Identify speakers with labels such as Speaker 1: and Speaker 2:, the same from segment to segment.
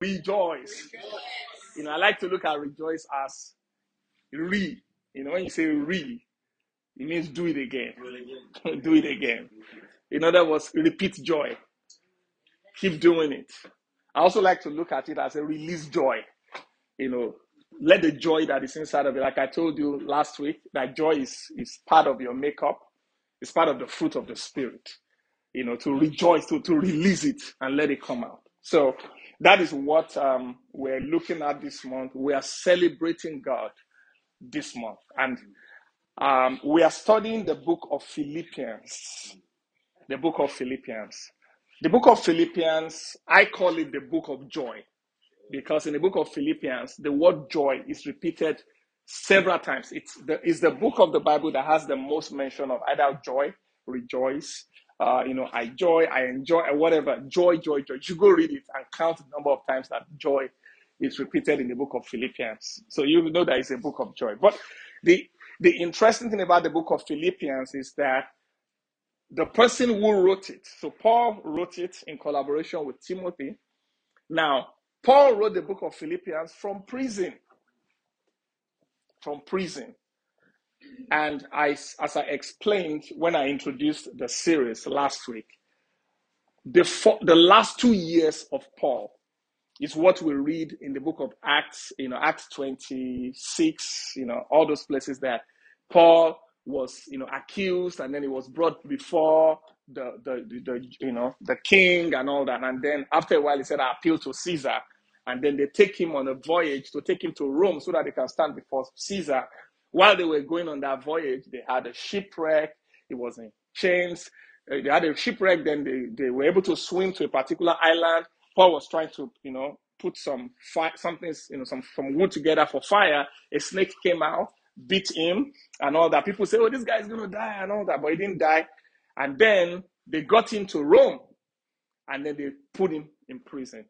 Speaker 1: Rejoice. You know, I like to look at rejoice as re. You know, when you say re, it means do it again. do it again. In other words, repeat joy. Keep doing it. I also like to look at it as a release joy. You know, let the joy that is inside of it, like I told you last week, that joy is, is part of your makeup, it's part of the fruit of the spirit. You know, to rejoice, to, to release it and let it come out. So that is what um, we're looking at this month. We are celebrating God this month. And um, we are studying the book of Philippians. The book of Philippians. The book of Philippians, I call it the book of joy because in the book of Philippians, the word joy is repeated several times. It's the, it's the book of the Bible that has the most mention of either joy, rejoice, uh, you know, I joy, I enjoy, whatever. Joy, joy, joy. You go read it and count the number of times that joy is repeated in the book of Philippians. So you know that it's a book of joy. But the the interesting thing about the book of Philippians is that the person who wrote it, so Paul wrote it in collaboration with Timothy. Now, Paul wrote the book of Philippians from prison. From prison. And I, as I explained when I introduced the series last week, the, the last two years of Paul is what we read in the book of Acts, you know, Acts 26, you know, all those places that Paul was, you know, accused and then he was brought before the, the, the, the, you know, the king and all that. And then after a while, he said, I appeal to Caesar. And then they take him on a voyage to take him to Rome so that they can stand before Caesar. While they were going on that voyage, they had a shipwreck. It was in chains. Uh, they had a shipwreck. Then they, they were able to swim to a particular island. Paul was trying to, you know, put some fire, something, you know, some, some wood together for fire. A snake came out, beat him, and all that. People say, "Oh, this guy's gonna die," and all that, but he didn't die. And then they got him to Rome, and then they put him in prison.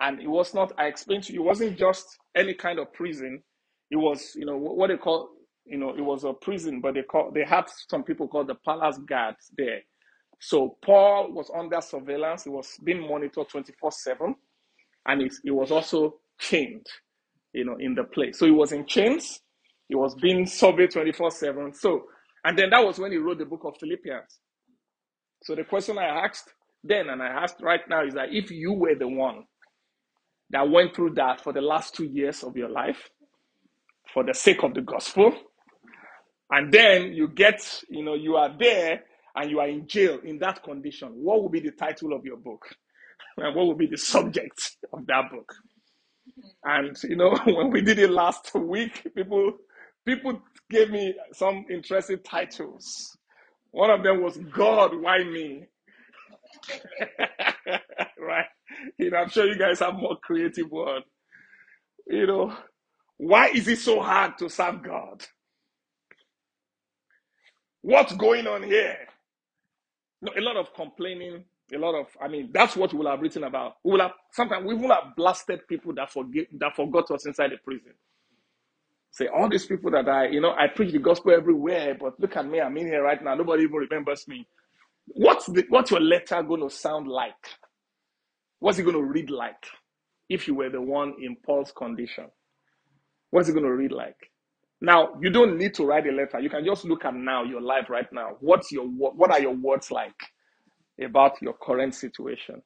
Speaker 1: And it was not. I explained to you, it wasn't just any kind of prison. It was, you know, what they call, you know, it was a prison, but they call they had some people called the palace guards there. So Paul was under surveillance. He was being monitored 24/7, and he, he was also chained, you know, in the place. So he was in chains. He was being surveyed 24/7. So, and then that was when he wrote the book of Philippians. So the question I asked then and I asked right now is that if you were the one that went through that for the last two years of your life, for the sake of the gospel. And then you get, you know, you are there and you are in jail in that condition. What will be the title of your book? And what will be the subject of that book? And you know, when we did it last week, people people gave me some interesting titles. One of them was God, why me? right? You know, I'm sure you guys have more creative one. You know, why is it so hard to serve God? What's going on here? No, a lot of complaining, a lot of, I mean, that's what we'll have written about. We will have, sometimes we will have blasted people that forget, that forgot us inside the prison. Say, all these people that I, you know, I preach the gospel everywhere, but look at me, I'm in here right now. Nobody even remembers me. What's the, what's your letter going to sound like? What's it going to read like if you were the one in Paul's condition? What's it going to read like? Now, you don't need to write a letter. You can just look at now, your life right now. What's your what are your words like about your current situation?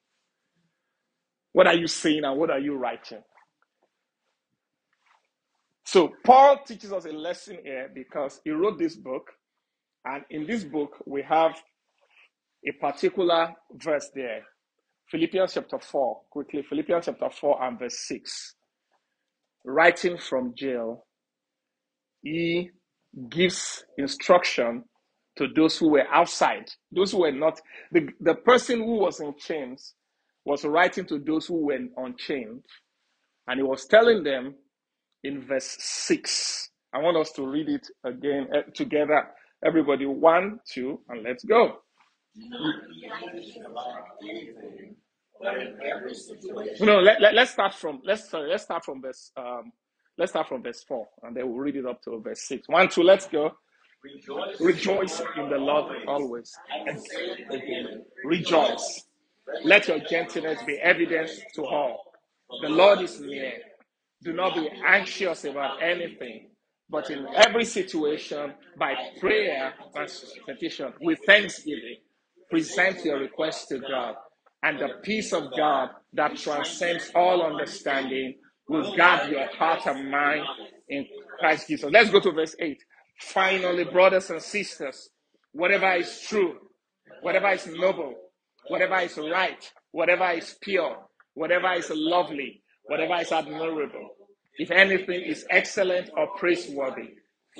Speaker 1: What are you saying and what are you writing? So, Paul teaches us a lesson here because he wrote this book, and in this book, we have a particular verse there. Philippians chapter 4, quickly, Philippians chapter 4 and verse 6. Writing from jail, he gives instruction to those who were outside, those who were not. The, the person who was in chains was writing to those who were unchained, and he was telling them in verse 6. I want us to read it again uh, together. Everybody, one, two, and let's go. No, let, let, us start from let's sorry, let's start from verse um let's start from verse four and then we'll read it up to verse six. One, two, let's go. Rejoice, Rejoice in the Lord always. and Rejoice. Let your gentleness be evidence to all. The Lord is near. Do not be anxious about anything, but in every situation, by prayer and petition, with thanksgiving, present your request to God. And the peace of God that transcends all understanding will guard your heart and mind in Christ Jesus. Let's go to verse 8. Finally, brothers and sisters, whatever is true, whatever is noble, whatever is right, whatever is pure, whatever is lovely, whatever is admirable, if anything is excellent or praiseworthy,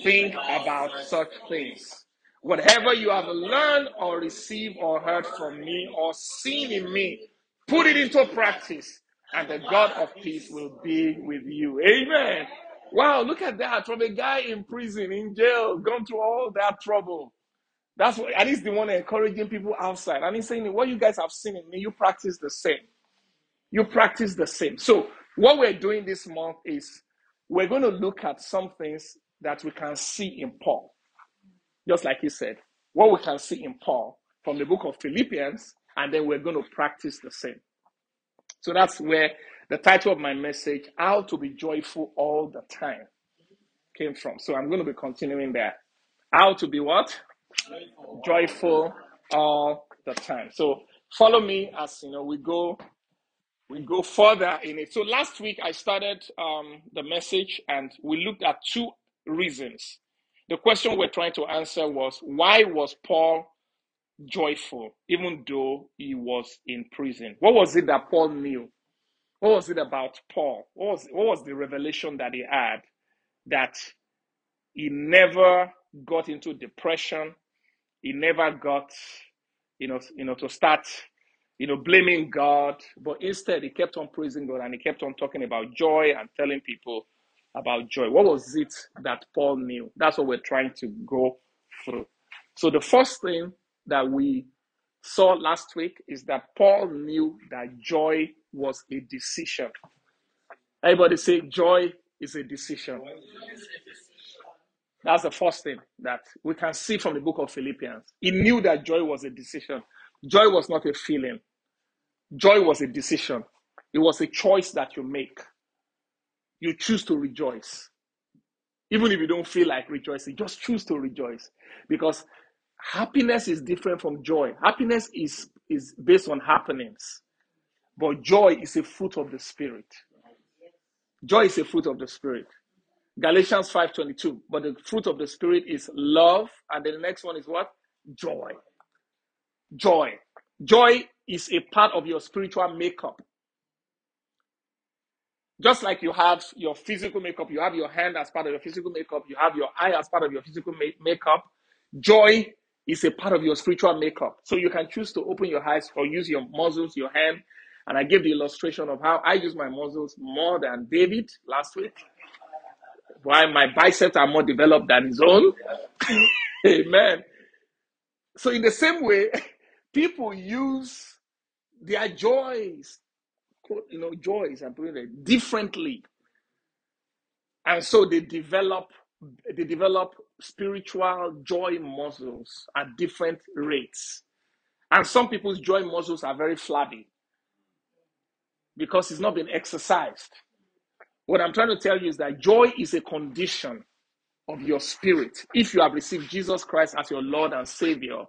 Speaker 1: think about such things. Whatever you have learned or received or heard from me or seen in me, put it into practice, and the God of peace will be with you. Amen. Wow, look at that. From a guy in prison, in jail, gone through all that trouble. That's what, and he's the one encouraging people outside. And he's saying, What you guys have seen in me, you practice the same. You practice the same. So, what we're doing this month is we're going to look at some things that we can see in Paul. Just like he said, what we can see in Paul from the book of Philippians, and then we're going to practice the same. So that's where the title of my message, How to Be Joyful All the Time, came from. So I'm going to be continuing there. How to be what? Joyful, all the time. So follow me as you know we go we go further in it. So last week I started um, the message and we looked at two reasons. The question we're trying to answer was why was Paul joyful even though he was in prison? What was it that Paul knew? What was it about Paul? What was, what was the revelation that he had that he never got into depression? He never got, you know, you know, to start you know, blaming God, but instead he kept on praising God and he kept on talking about joy and telling people about joy. What was it that Paul knew? That's what we're trying to go through. So the first thing that we saw last week is that Paul knew that joy was a decision. Everybody say joy is a decision. That's the first thing that we can see from the book of Philippians. He knew that joy was a decision. Joy was not a feeling. Joy was a decision. It was a choice that you make. You choose to rejoice. Even if you don't feel like rejoicing, just choose to rejoice. Because happiness is different from joy. Happiness is, is based on happenings. But joy is a fruit of the spirit. Joy is a fruit of the spirit. Galatians 5:22. But the fruit of the spirit is love, and the next one is what? Joy. Joy. Joy is a part of your spiritual makeup. Just like you have your physical makeup, you have your hand as part of your physical makeup, you have your eye as part of your physical makeup. Joy is a part of your spiritual makeup. So you can choose to open your eyes or use your muscles, your hand. And I gave the illustration of how I use my muscles more than David last week. Why my biceps are more developed than his own. Amen. So in the same way, people use their joys, you know, joys and putting it differently. And so they develop they develop spiritual joy muscles at different rates. And some people's joy muscles are very flabby because it's not been exercised. What I'm trying to tell you is that joy is a condition of your spirit. If you have received Jesus Christ as your Lord and Savior,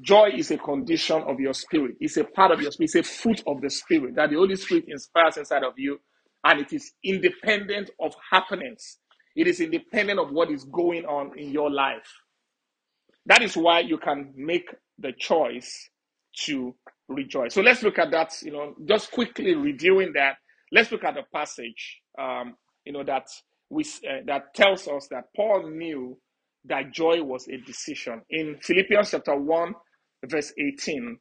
Speaker 1: Joy is a condition of your spirit. It's a part of your spirit. It's a fruit of the spirit that the Holy Spirit inspires inside of you, and it is independent of happenings. It is independent of what is going on in your life. That is why you can make the choice to rejoice. So let's look at that. You know, just quickly reviewing that. Let's look at the passage. Um, you know that we uh, that tells us that Paul knew that joy was a decision. In Philippians chapter 1, verse 18,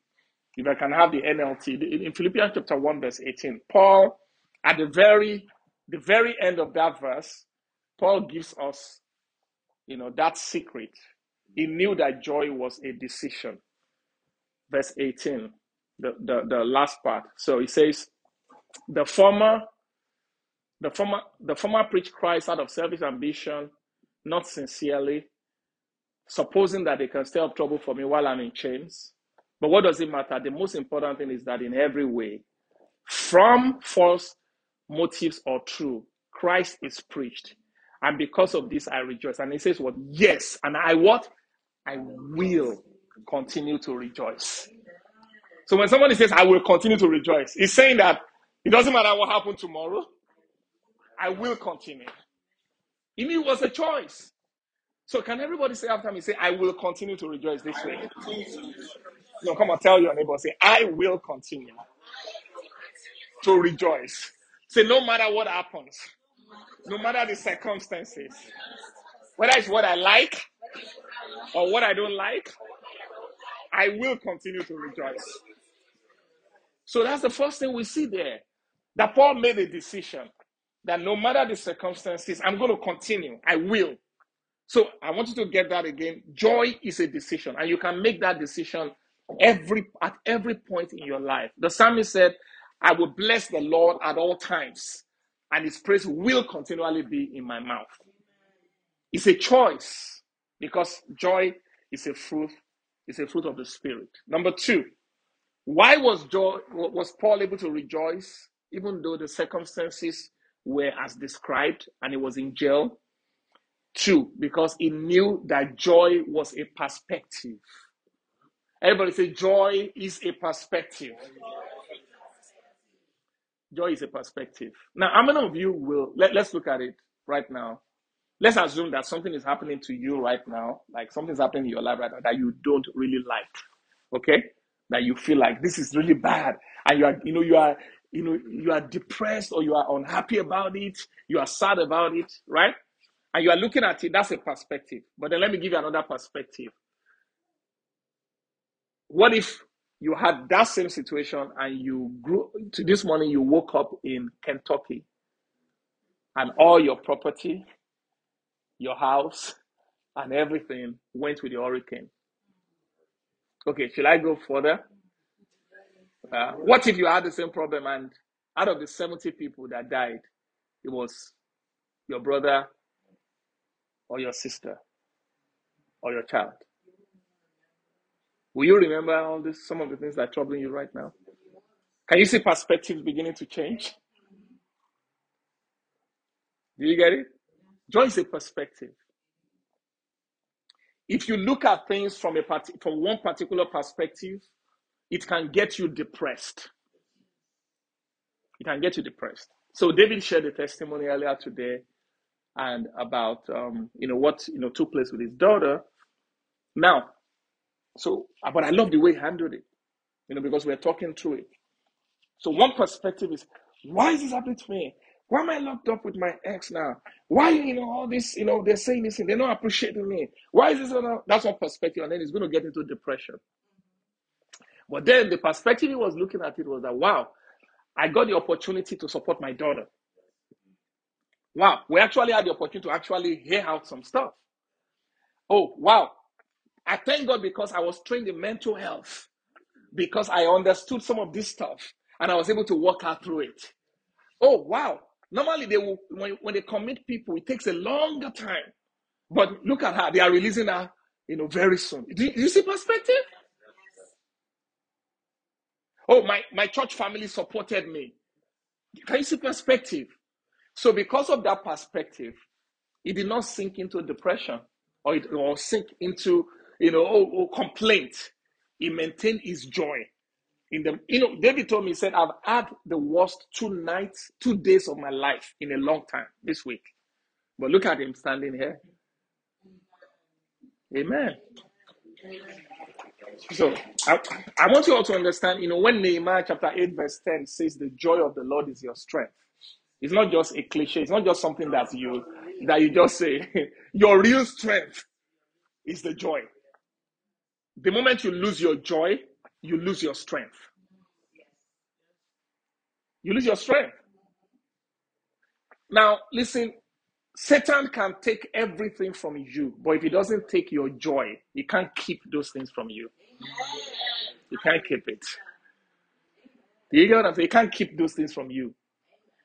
Speaker 1: if I can have the NLT, in Philippians chapter 1, verse 18, Paul, at the very the very end of that verse, Paul gives us, you know, that secret. He knew that joy was a decision. Verse 18, the, the, the last part. So he says, the former, the former, the former preach Christ out of selfish ambition, not sincerely, supposing that they can stir up trouble for me while I'm in chains. But what does it matter? The most important thing is that in every way, from false motives or true, Christ is preached. And because of this, I rejoice. And he says, What? Yes. And I what? I will continue to rejoice. So when somebody says, I will continue to rejoice, he's saying that it doesn't matter what happened tomorrow, I will continue. It was a choice. So can everybody say after me, say, I will continue to rejoice this way? No, come on, tell your neighbor, say, I will continue to rejoice. Say, no matter what happens, no matter the circumstances, whether it's what I like or what I don't like, I will continue to rejoice. So that's the first thing we see there. That Paul made a decision that no matter the circumstances, I'm going to continue. I will. So I want you to get that again. Joy is a decision, and you can make that decision every at every point in your life. The psalmist said, I will bless the Lord at all times, and his praise will continually be in my mouth. It's a choice because joy is a fruit, is a fruit of the spirit. Number two, why was joy was Paul able to rejoice even though the circumstances were as described and he was in jail? Two, because he knew that joy was a perspective. Everybody say joy is a perspective. Joy is a perspective. Now, how many of you will let, let's look at it right now? Let's assume that something is happening to you right now, like something's happening in your life right now that you don't really like. Okay? That you feel like this is really bad. And you are, you know, you are, you know, you are depressed or you are unhappy about it, you are sad about it, right? And you are looking at it, that's a perspective. But then let me give you another perspective. What if you had that same situation and you grew to this morning you woke up in Kentucky and all your property, your house, and everything went with the hurricane. Okay, should I go further? Uh, what if you had the same problem and out of the 70 people that died, it was your brother or your sister or your child? Will you remember all this, some of the things that are troubling you right now? Can you see perspectives beginning to change? Do you get it? Joy is a perspective. If you look at things from a part- from one particular perspective, it can get you depressed. It can get you depressed. So David shared a testimony earlier today, and about um, you know what you know took place with his daughter. Now, so, but I love the way he handled it, you know, because we're talking through it. So one perspective is, why is this happening to me? Why am I locked up with my ex now? Why, you know, all this, you know, they're saying this and they're not appreciating me. Why is this? That's one perspective. And then he's going to get into depression. But then the perspective he was looking at it was that, wow, I got the opportunity to support my daughter. Wow, we actually had the opportunity to actually hear out some stuff. Oh, wow, I thank God because I was trained in mental health, because I understood some of this stuff and I was able to walk out through it. Oh, wow. Normally, they will, when, when they commit people, it takes a longer time. But look at her, they are releasing her, you know, very soon. Do you, do you see perspective? Oh, my, my church family supported me. Can you see perspective? So, because of that perspective, it did not sink into depression or, it, or sink into you know, oh, oh, complaint. He maintained his joy. In the, you know, David told me, he said, I've had the worst two nights, two days of my life in a long time this week. But look at him standing here. Amen. So I, I want you all to understand, you know, when Nehemiah chapter 8, verse 10 says the joy of the Lord is your strength. It's not just a cliche, it's not just something that you that you just say. your real strength is the joy. The moment you lose your joy, you lose your strength. You lose your strength. Now, listen, Satan can take everything from you, but if he doesn't take your joy, he can't keep those things from you. He can't keep it. You get what I'm saying? He can't keep those things from you.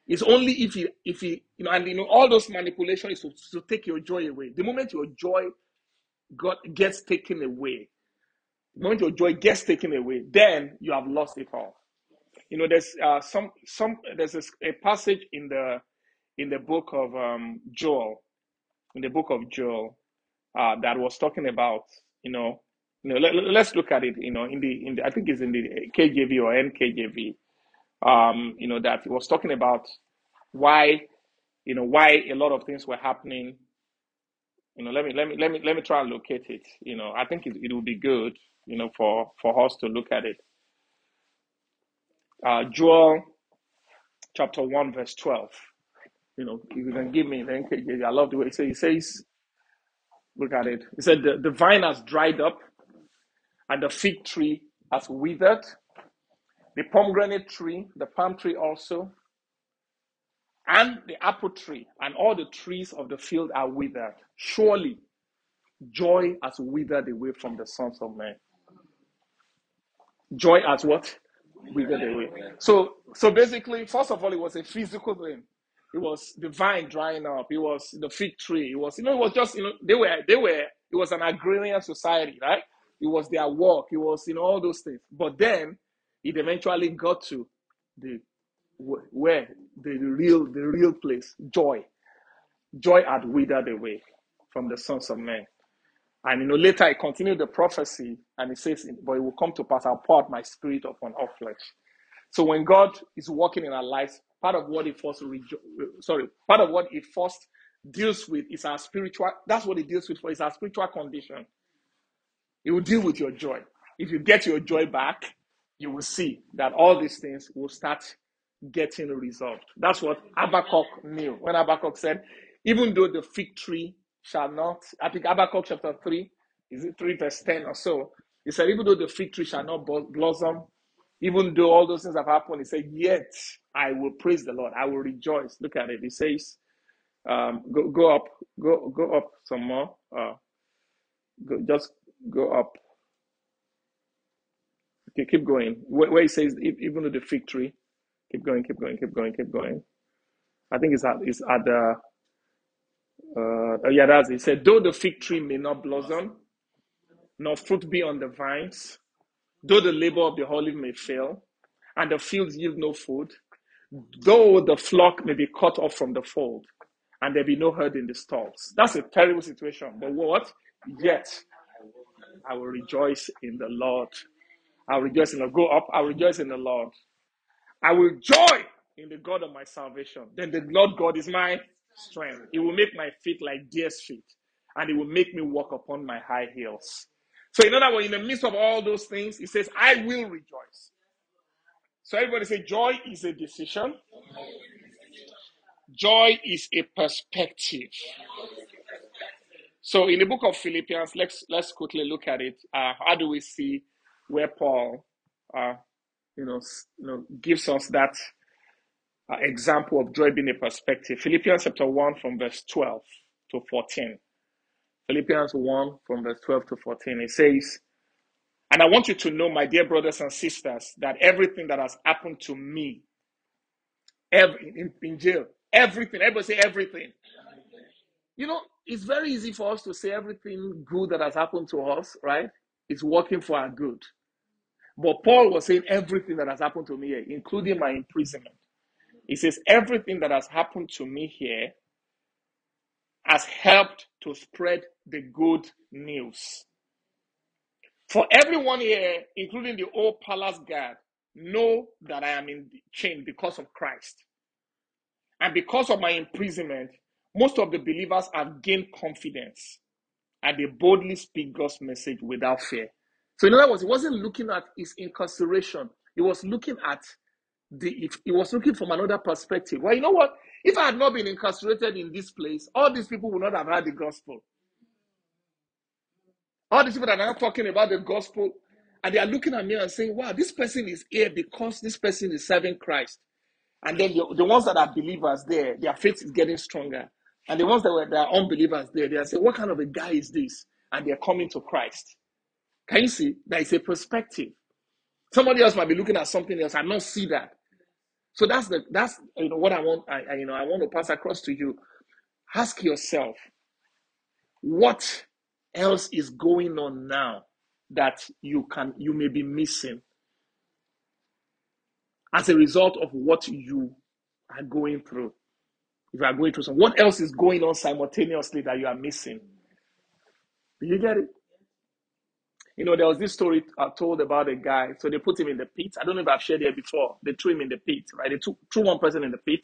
Speaker 1: It's only if you if he, you know, and you know, all those manipulations to, to take your joy away. The moment your joy got gets taken away, the moment your joy gets taken away, then you have lost it all. You know, there's uh, some some there's a, a passage in the in the book of um, Joel, in the book of Joel, uh, that was talking about, you know, you know, let, let's look at it, you know, in the, in the, I think it's in the KJV or NKJV, um, you know, that it was talking about why, you know, why a lot of things were happening. You know, let me, let me, let me, let me try and locate it. You know, I think it, it will be good, you know, for, for us to look at it. Uh, Joel chapter 1, verse 12. You know, if you can give me the NKJV, I love the way he says, he says, look at it. He said, the, the vine has dried up and the fig tree has withered, the pomegranate tree, the palm tree also, and the apple tree, and all the trees of the field are withered. Surely joy has withered away from the sons of men. Joy has what? Withered away. So, so basically, first of all, it was a physical thing. It was the vine drying up. It was the fig tree. It was, you know, it was just, you know, they were, they were, it was an agrarian society, right? It was their work. It was, in all those things. But then it eventually got to the where the real, the real place, joy. Joy had withered away from the sons of men. And you know, later I continued the prophecy and it says, But it will come to pass, I'll pour out my spirit upon all flesh. So when God is working in our lives, part of what he first rejo- sorry, part of what it first deals with is our spiritual. That's what he deals with for is our spiritual condition. It will deal with your joy. If you get your joy back, you will see that all these things will start getting resolved. That's what Habakkuk knew when Habakkuk said, even though the fig tree shall not, I think Habakkuk chapter 3, is it 3 verse 10 or so? He said, even though the fig tree shall not blossom, even though all those things have happened, he said, Yet I will praise the Lord. I will rejoice. Look at it. He says, um, go, go up, go, go up some more. Uh, go, just go up. Okay, keep going. Where, where he says, even though the fig tree, keep going, keep going, keep going, keep going. I think it's at, it's at the, uh, yeah, that's it. He said, though the fig tree may not blossom, nor fruit be on the vines, Though the labor of the olive may fail, and the fields yield no food, though the flock may be cut off from the fold, and there be no herd in the stalls. That's a terrible situation. But what? Yet I will rejoice in the Lord. I'll rejoice in the go up. I'll rejoice in the Lord. I will joy in the God of my salvation. Then the Lord God is my strength. He will make my feet like deer's feet, and he will make me walk upon my high heels. So, in other words, in the midst of all those things, he says, I will rejoice. So, everybody say, joy is a decision, joy is a perspective. So, in the book of Philippians, let's let's quickly look at it. Uh, how do we see where Paul, uh, you know, you know, gives us that uh, example of joy being a perspective? Philippians chapter one from verse twelve to fourteen. Philippians 1 from verse 12 to 14. It says, And I want you to know, my dear brothers and sisters, that everything that has happened to me, every, in, in jail, everything, everybody say everything. You know, it's very easy for us to say everything good that has happened to us, right? It's working for our good. But Paul was saying everything that has happened to me here, including my imprisonment. He says, everything that has happened to me here has helped to spread the good news. For everyone here, including the old palace guard, know that I am in chain because of Christ. And because of my imprisonment, most of the believers have gained confidence and they boldly speak God's message without fear. So, in other words, he wasn't looking at his incarceration, he was looking at the, he was looking from another perspective. Well, you know what? If I had not been incarcerated in this place, all these people would not have heard the gospel. All these people that are talking about the gospel, and they are looking at me and saying, wow, this person is here because this person is serving Christ. And then the, the ones that are believers there, their faith is getting stronger. And the ones that were that are unbelievers there, they are saying, what kind of a guy is this? And they're coming to Christ. Can you see? That is a perspective. Somebody else might be looking at something else and not see that. So that's the that's you know what I want. I, I you know I want to pass across to you. Ask yourself, what else is going on now that you can you may be missing as a result of what you are going through. If you are going through something, what else is going on simultaneously that you are missing? Do you get it? You know, there was this story I told about a guy. So they put him in the pit. I don't know if I've shared it before. They threw him in the pit, right? They took, threw one person in the pit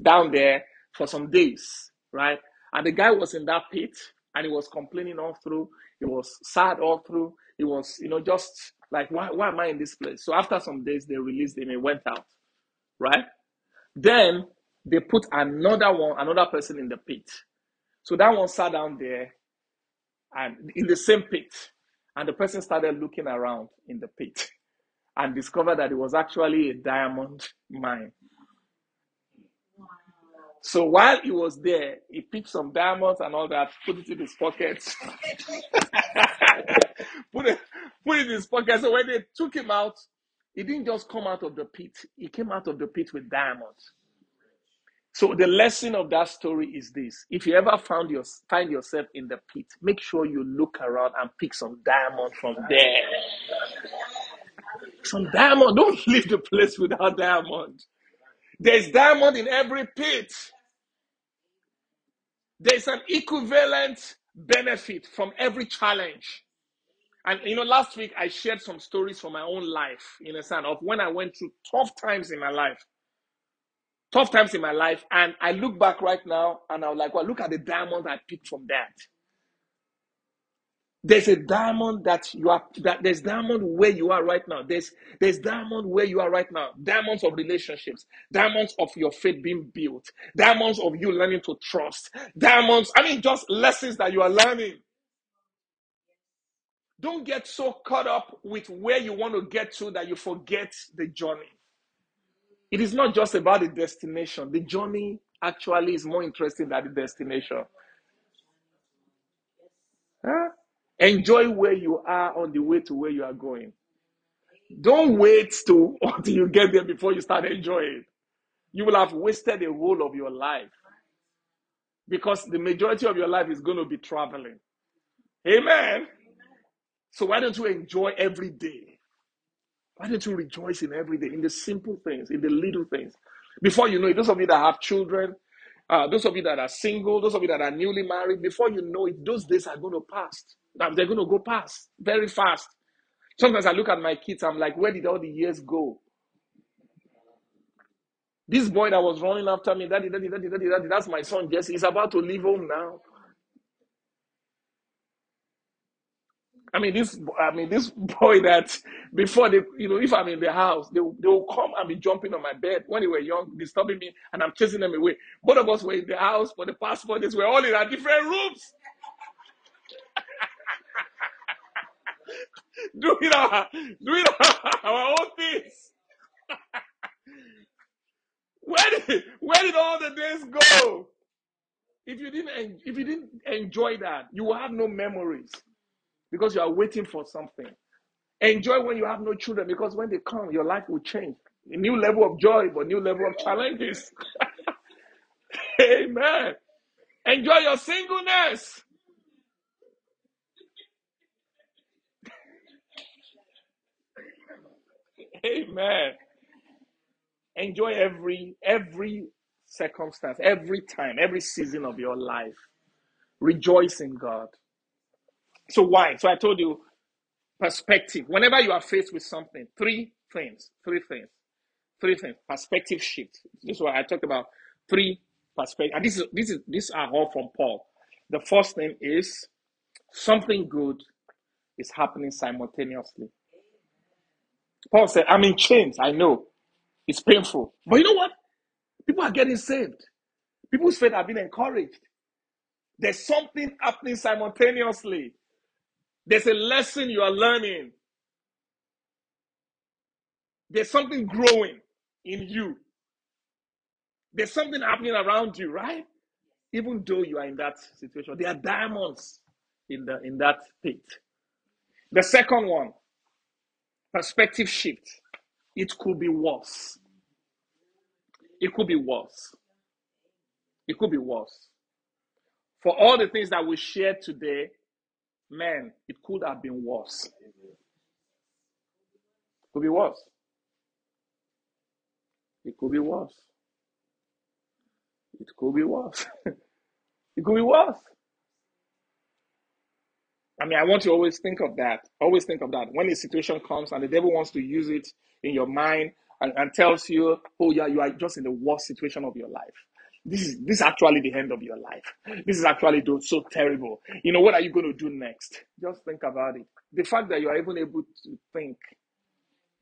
Speaker 1: down there for some days, right? And the guy was in that pit and he was complaining all through. He was sad all through. He was, you know, just like, why, why am I in this place? So after some days, they released him. He went out, right? Then they put another one, another person in the pit. So that one sat down there and in the same pit. And the person started looking around in the pit and discovered that it was actually a diamond mine. So while he was there, he picked some diamonds and all that, put it in his pocket, put it put it in his pocket. So when they took him out, he didn't just come out of the pit; he came out of the pit with diamonds. So the lesson of that story is this: if you ever found your find yourself in the pit, make sure you look around and pick some diamond from there. Some diamond. Don't leave the place without diamond. There's diamond in every pit. There's an equivalent benefit from every challenge. And you know, last week I shared some stories from my own life, in a sense, of when I went through tough times in my life. Tough times in my life. And I look back right now and I was like, well, look at the diamond I picked from that. There's a diamond that you are that there's diamond where you are right now. There's there's diamond where you are right now. Diamonds of relationships, diamonds of your faith being built, diamonds of you learning to trust, diamonds, I mean just lessons that you are learning. Don't get so caught up with where you want to get to that you forget the journey. It is not just about the destination. The journey actually is more interesting than the destination. Huh? Enjoy where you are on the way to where you are going. Don't wait to until you get there before you start enjoying. You will have wasted a whole of your life because the majority of your life is going to be traveling. Amen. So why don't you enjoy every day? Why don't you rejoice in every day, in the simple things, in the little things? Before you know it, those of you that have children, uh, those of you that are single, those of you that are newly married, before you know it, those days are going to pass. They're going to go past very fast. Sometimes I look at my kids, I'm like, where did all the years go? This boy that was running after me, daddy, daddy, daddy, daddy, daddy, that's my son Jesse. He's about to leave home now. I mean, this, I mean, this boy that before they, you know, if I'm in the house, they, they will come and be jumping on my bed when they were young, disturbing me, and I'm chasing them away. Both of us were in the house for the past four days. We're all in our different rooms, doing our, doing our, our own things. Where did, where did all the days go? If you didn't, if you didn't enjoy that, you will have no memories because you are waiting for something. Enjoy when you have no children because when they come, your life will change. A new level of joy, but new level of challenges. Amen. Enjoy your singleness. Amen. Enjoy every every circumstance, every time, every season of your life. Rejoice in God. So why? So I told you perspective. Whenever you are faced with something, three things, three things, three things. Perspective shift. This is what I talked about. Three perspective. And this is this is these are all from Paul. The first thing is something good is happening simultaneously. Paul said, I'm in chains. I know. It's painful. But you know what? People are getting saved. People's faith have been encouraged. There's something happening simultaneously. There's a lesson you are learning. There's something growing in you. There's something happening around you, right? Even though you are in that situation, there are diamonds in the in that pit. The second one, perspective shift. It could be worse. It could be worse. It could be worse. For all the things that we shared today, man, it could have been worse. It could be worse. It could be worse. It could be worse. it could be worse. I mean, I want you to always think of that. Always think of that. When a situation comes and the devil wants to use it in your mind and, and tells you, oh, yeah, you are just in the worst situation of your life. This is this is actually the end of your life. This is actually so terrible. You know, what are you going to do next? Just think about it. The fact that you are even able to think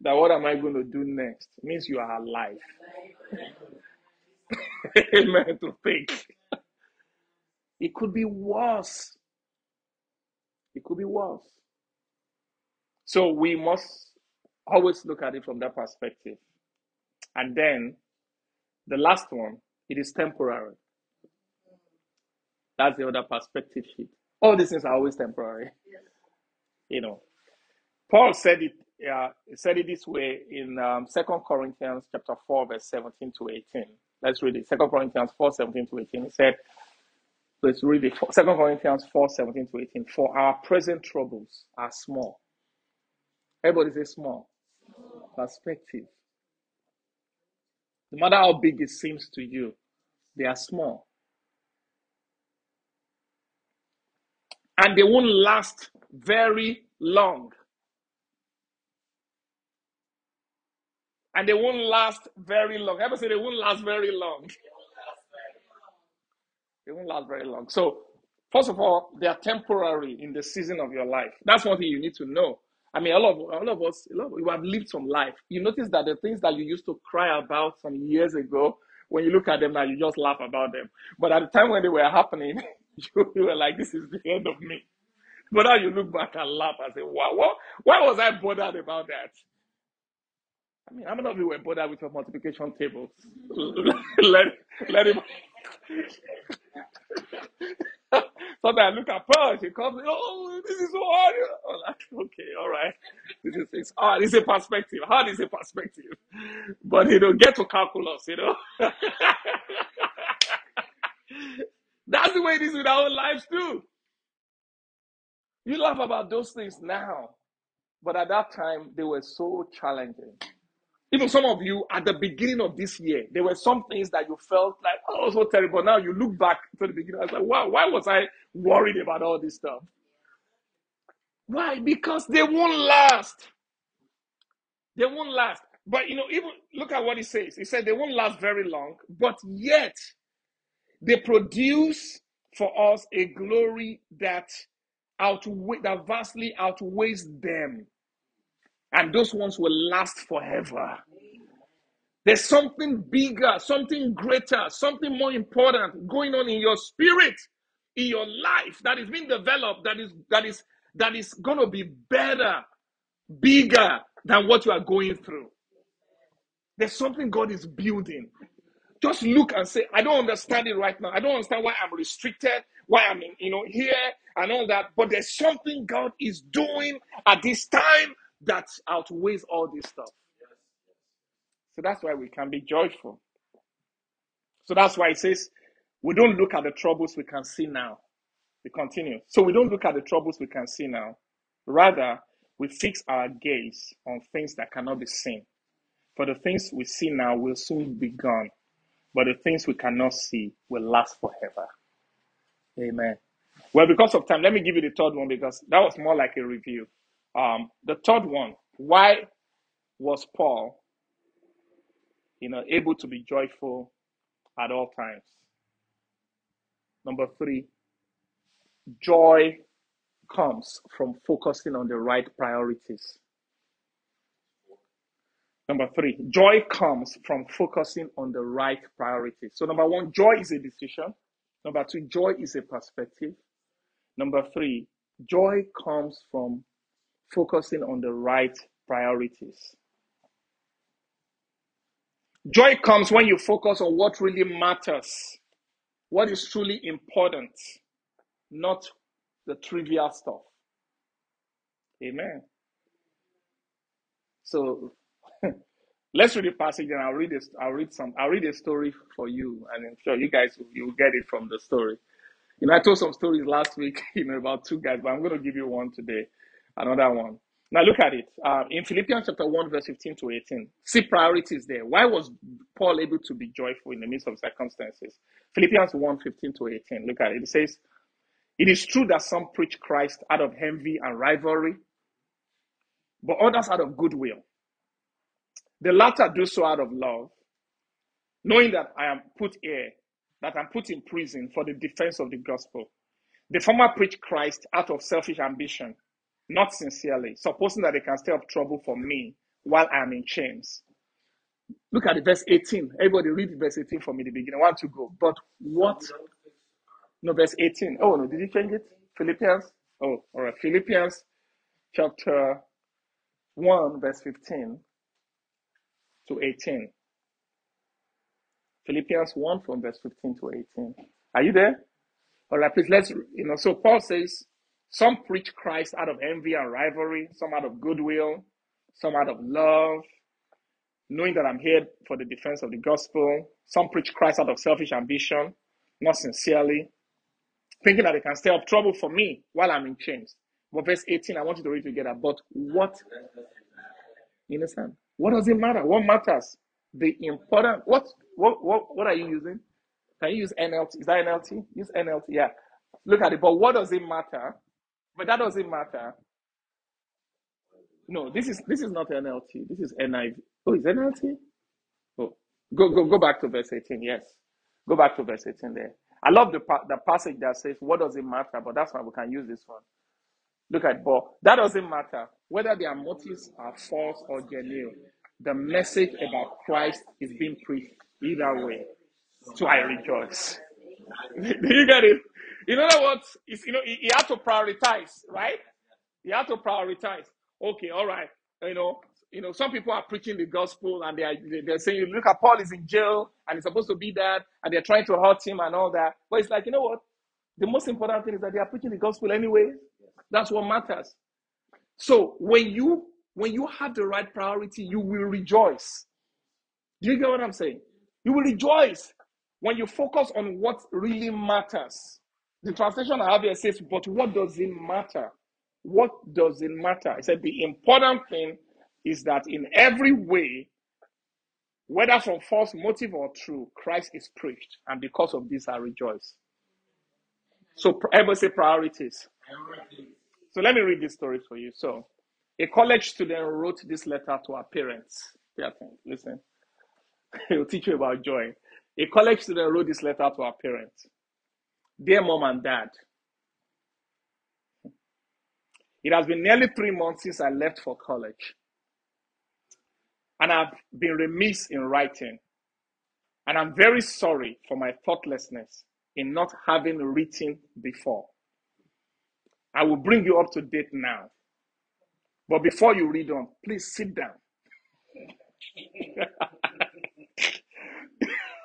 Speaker 1: that what am I going to do next means you are alive. Amen. To think. It could be worse. It could be worse. So we must always look at it from that perspective. And then the last one, it is temporary. That's the other perspective shift. All these things are always temporary. You know, Paul said it. He said it this way in um, 2 Corinthians chapter 4, verse 17 to 18. Let's read it. 2 Corinthians 4, 17 to 18. He said, let's read it. 2 Corinthians 4, 17 to 18. For our present troubles are small. Everybody say small. Perspective. No matter how big it seems to you, they are small. And they won't last very long. And they won't last very long. Ever say they won't last very long? They won't last very long. So, first of all, they are temporary in the season of your life. That's one thing you need to know. I mean, all of all of us, all of, you have lived some life. You notice that the things that you used to cry about some years ago, when you look at them now, you just laugh about them. But at the time when they were happening, you, you were like, "This is the end of me." But now you look back and laugh and say, "Wow, what, why was I bothered about that?" I mean, how many of you were bothered with your multiplication tables? let, let him. Sometimes I look at Pearl, she comes, oh, this is so hard. I'm like, okay, all right. This is it's hard. It's a perspective. Hard is a perspective. But you know, get to calculus, you know. That's the way it is with our lives too. You laugh about those things now, but at that time they were so challenging. Even some of you at the beginning of this year, there were some things that you felt like, oh, so terrible. Now you look back to the beginning, I was like, wow, why was I worried about all this stuff? Why? Because they won't last. They won't last. But you know, even look at what he says. He said they won't last very long, but yet they produce for us a glory that outweigh that vastly outweighs them. And those ones will last forever. There's something bigger, something greater, something more important going on in your spirit, in your life that is being developed, that is that is that is gonna be better, bigger than what you are going through. There's something God is building. Just look and say, I don't understand it right now. I don't understand why I'm restricted, why I'm in, you know here and all that. But there's something God is doing at this time that outweighs all this stuff. So that's why we can be joyful. So that's why it says we don't look at the troubles we can see now. We continue. So we don't look at the troubles we can see now. Rather, we fix our gaze on things that cannot be seen. For the things we see now will soon be gone, but the things we cannot see will last forever. Amen. Well, because of time, let me give you the third one because that was more like a review. Um, the third one, why was Paul, you know, able to be joyful at all times? Number three, joy comes from focusing on the right priorities. Number three, joy comes from focusing on the right priorities. So, number one, joy is a decision. Number two, joy is a perspective. Number three, Joy comes from focusing on the right priorities. Joy comes when you focus on what really matters, what is truly important, not the trivial stuff. Amen. So let's read the passage and I'll read this. I'll read some. I'll read a story for you, and I'm sure you guys you'll get it from the story. You know, I told some stories last week, you know, about two guys, but I'm going to give you one today, another one. Now look at it. Uh, in Philippians chapter 1, verse 15 to 18. See priorities there. Why was Paul able to be joyful in the midst of circumstances? Philippians 1, 15 to 18. Look at it. It says, It is true that some preach Christ out of envy and rivalry, but others out of goodwill. The latter do so out of love, knowing that I am put here, that I'm put in prison for the defense of the gospel. The former preach Christ out of selfish ambition, not sincerely, supposing that they can stir up trouble for me while I'm in chains. Look at the verse 18. Everybody read the verse 18 for me, the beginning. Want to go. But what? No, verse 18. Oh, no, did you change it? Philippians? Oh, all right. Philippians chapter 1, verse 15 to 18. Philippians 1 from verse 15 to 18. Are you there? All right, please let's, you know, so Paul says, some preach Christ out of envy and rivalry, some out of goodwill, some out of love, knowing that I'm here for the defense of the gospel. Some preach Christ out of selfish ambition, not sincerely, thinking that they can stir up trouble for me while I'm in chains. But verse 18, I want you to read together. But what, you understand? What does it matter? What matters? The important, what, what, what, what are you using? Can you use NLT? Is that NLT? Use NLT, yeah. Look at it. But what does it matter? But that doesn't matter. No, this is this is not NLT. This is NIV. Oh, is NLT? Oh, go go go back to verse 18. Yes, go back to verse 18 there. I love the the passage that says, "What does it matter?" But that's why we can use this one. Look at, but that doesn't matter whether their motives are false or genuine. The message about Christ is being preached either way. So I rejoice. Do you get it? In other words, you know, he, he had to prioritize, right? He had to prioritize. Okay, all right. You know, you know, some people are preaching the gospel and they are they're saying, look at Paul is in jail and he's supposed to be that, and they're trying to hurt him and all that. But it's like, you know what? The most important thing is that they are preaching the gospel anyway. That's what matters. So when you when you have the right priority, you will rejoice. Do you get what I'm saying? You will rejoice when you focus on what really matters. The translation I have here says, but what does it matter? What does it matter? I said the important thing is that in every way, whether from false motive or true, Christ is preached, and because of this I rejoice. So everybody say priorities. So let me read this story for you. So a college student wrote this letter to her parents. Yeah, listen. He'll teach you about joy. A college student wrote this letter to her parents. Dear mom and dad, it has been nearly three months since I left for college. And I've been remiss in writing. And I'm very sorry for my thoughtlessness in not having written before. I will bring you up to date now. But before you read on, please sit down.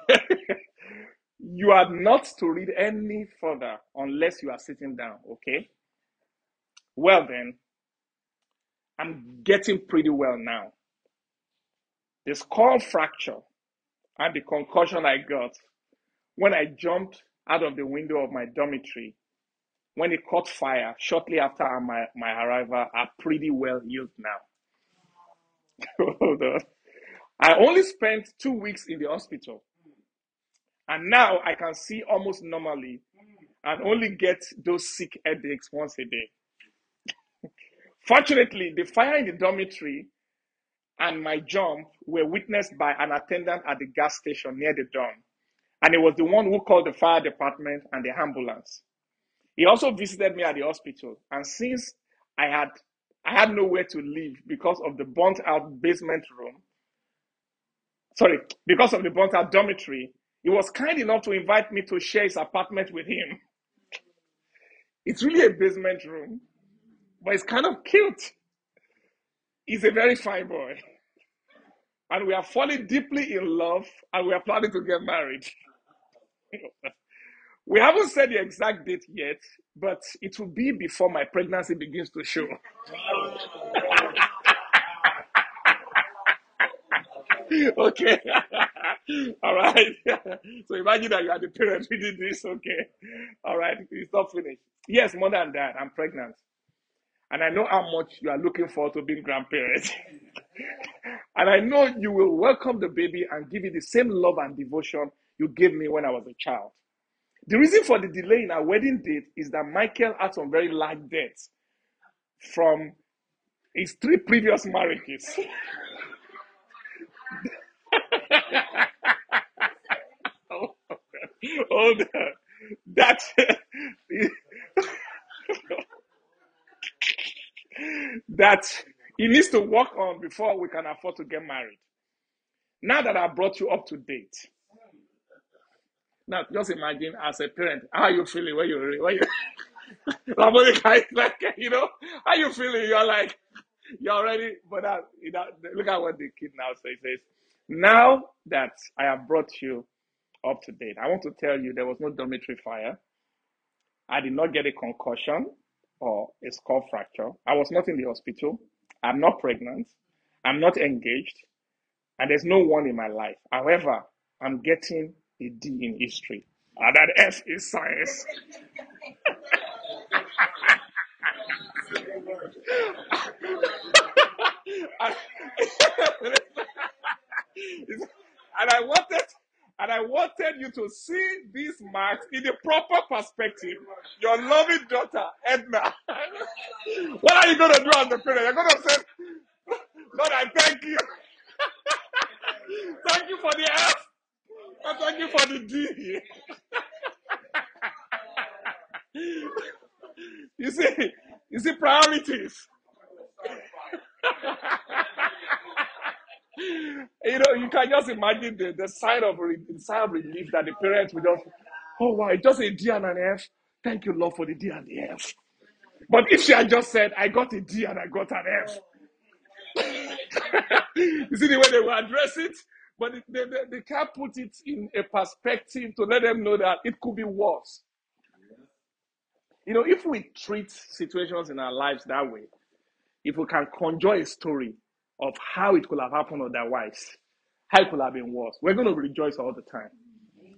Speaker 1: you are not to read any further unless you are sitting down, okay? Well, then, I'm getting pretty well now. The skull fracture and the concussion I got when I jumped out of the window of my dormitory when it caught fire shortly after my, my arrival are pretty well healed now. Hold on. I only spent two weeks in the hospital. And now I can see almost normally and only get those sick headaches once a day. Fortunately, the fire in the dormitory and my jump were witnessed by an attendant at the gas station near the dorm. And it was the one who called the fire department and the ambulance. He also visited me at the hospital. And since I had I had nowhere to live because of the burnt out basement room, sorry, because of the burnt out dormitory, he was kind enough to invite me to share his apartment with him. It's really a basement room, but it's kind of cute. He's a very fine boy. And we are falling deeply in love and we are planning to get married. we haven't said the exact date yet, but it will be before my pregnancy begins to show. okay. All right. so imagine that you are the parent reading this. Okay. All right. It's not finished. Yes, more than that. I'm pregnant. And I know how much you are looking forward to being grandparents. and I know you will welcome the baby and give it the same love and devotion you gave me when I was a child. The reason for the delay in our wedding date is that Michael had some very large debts from his three previous marriages. Hold on. Oh, that that he needs to work on before we can afford to get married. Now that I brought you up to date. Now just imagine as a parent, how you feeling when you when you like you know, how you feeling? You're like you're already but that, you know, look at what the kid now says, Now that I have brought you up to date. I want to tell you there was no dormitory fire. I did not get a concussion or a skull fracture. I was not in the hospital. I'm not pregnant. I'm not engaged. And there's no one in my life. However, I'm getting a D in history. And that F is science. and I wanted and I wanted you to see these marks in the proper perspective. Your loving daughter, Edna. what are you going to do as the parent? You're going to say, Lord, I thank you. thank you for the F. And thank you for the D. you see, you see priorities. You know, you can just imagine the, the sign of the sign of relief that the parents will just, oh wow, it just a D and an F. Thank you, Lord, for the D and the F. But if she had just said, I got a D and I got an F. you see the way they will address it? But they, they, they can't put it in a perspective to let them know that it could be worse. You know, if we treat situations in our lives that way, if we can conjure a story of how it could have happened otherwise, how it could have been worse. We're going to rejoice all the time.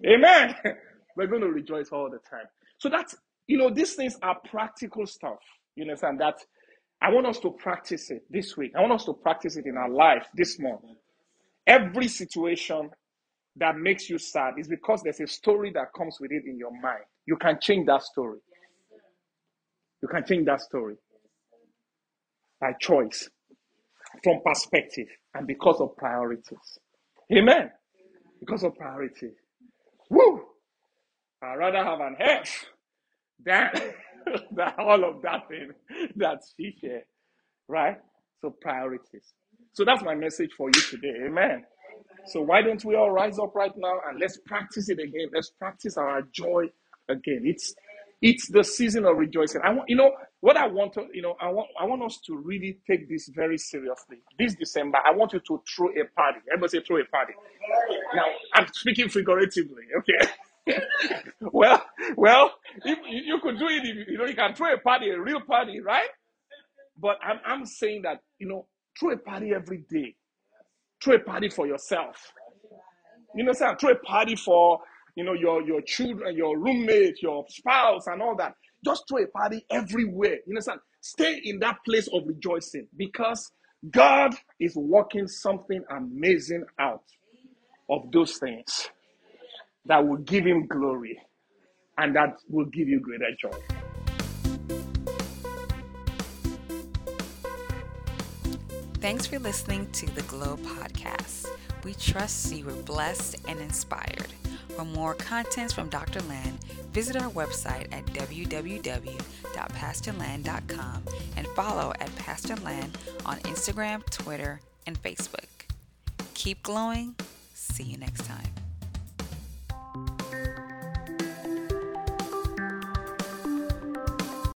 Speaker 1: Amen. We're going to rejoice all the time. So that's, you know, these things are practical stuff. You understand that? I want us to practice it this week. I want us to practice it in our life this month. Every situation that makes you sad is because there's a story that comes with it in your mind. You can change that story. You can change that story by choice from perspective and because of priorities. Amen. Because of priority. Woo! I'd rather have an F than, than all of that thing that she shared. Right? So priorities. So that's my message for you today. Amen. So why don't we all rise up right now and let's practice it again? Let's practice our joy again. It's it's the season of rejoicing. I want, you know, what I want to, you know, I want, I want us to really take this very seriously. This December, I want you to throw a party. Everybody say throw a party. Now, I'm speaking figuratively, okay? well, well, if, you could do it, if, you know, you can throw a party, a real party, right? But I'm, I'm saying that, you know, throw a party every day. Throw a party for yourself. You know, say, throw a party for you know, your, your children, your roommate, your spouse, and all that. Just throw a party everywhere. You understand? Stay in that place of rejoicing because God is working something amazing out of those things that will give Him glory and that will give you greater joy.
Speaker 2: Thanks for listening to the Glow Podcast. We trust you were blessed and inspired. For more contents from Dr. Land, visit our website at www.pastorland.com and follow at Pastor Land on Instagram, Twitter, and Facebook. Keep glowing. See you next time.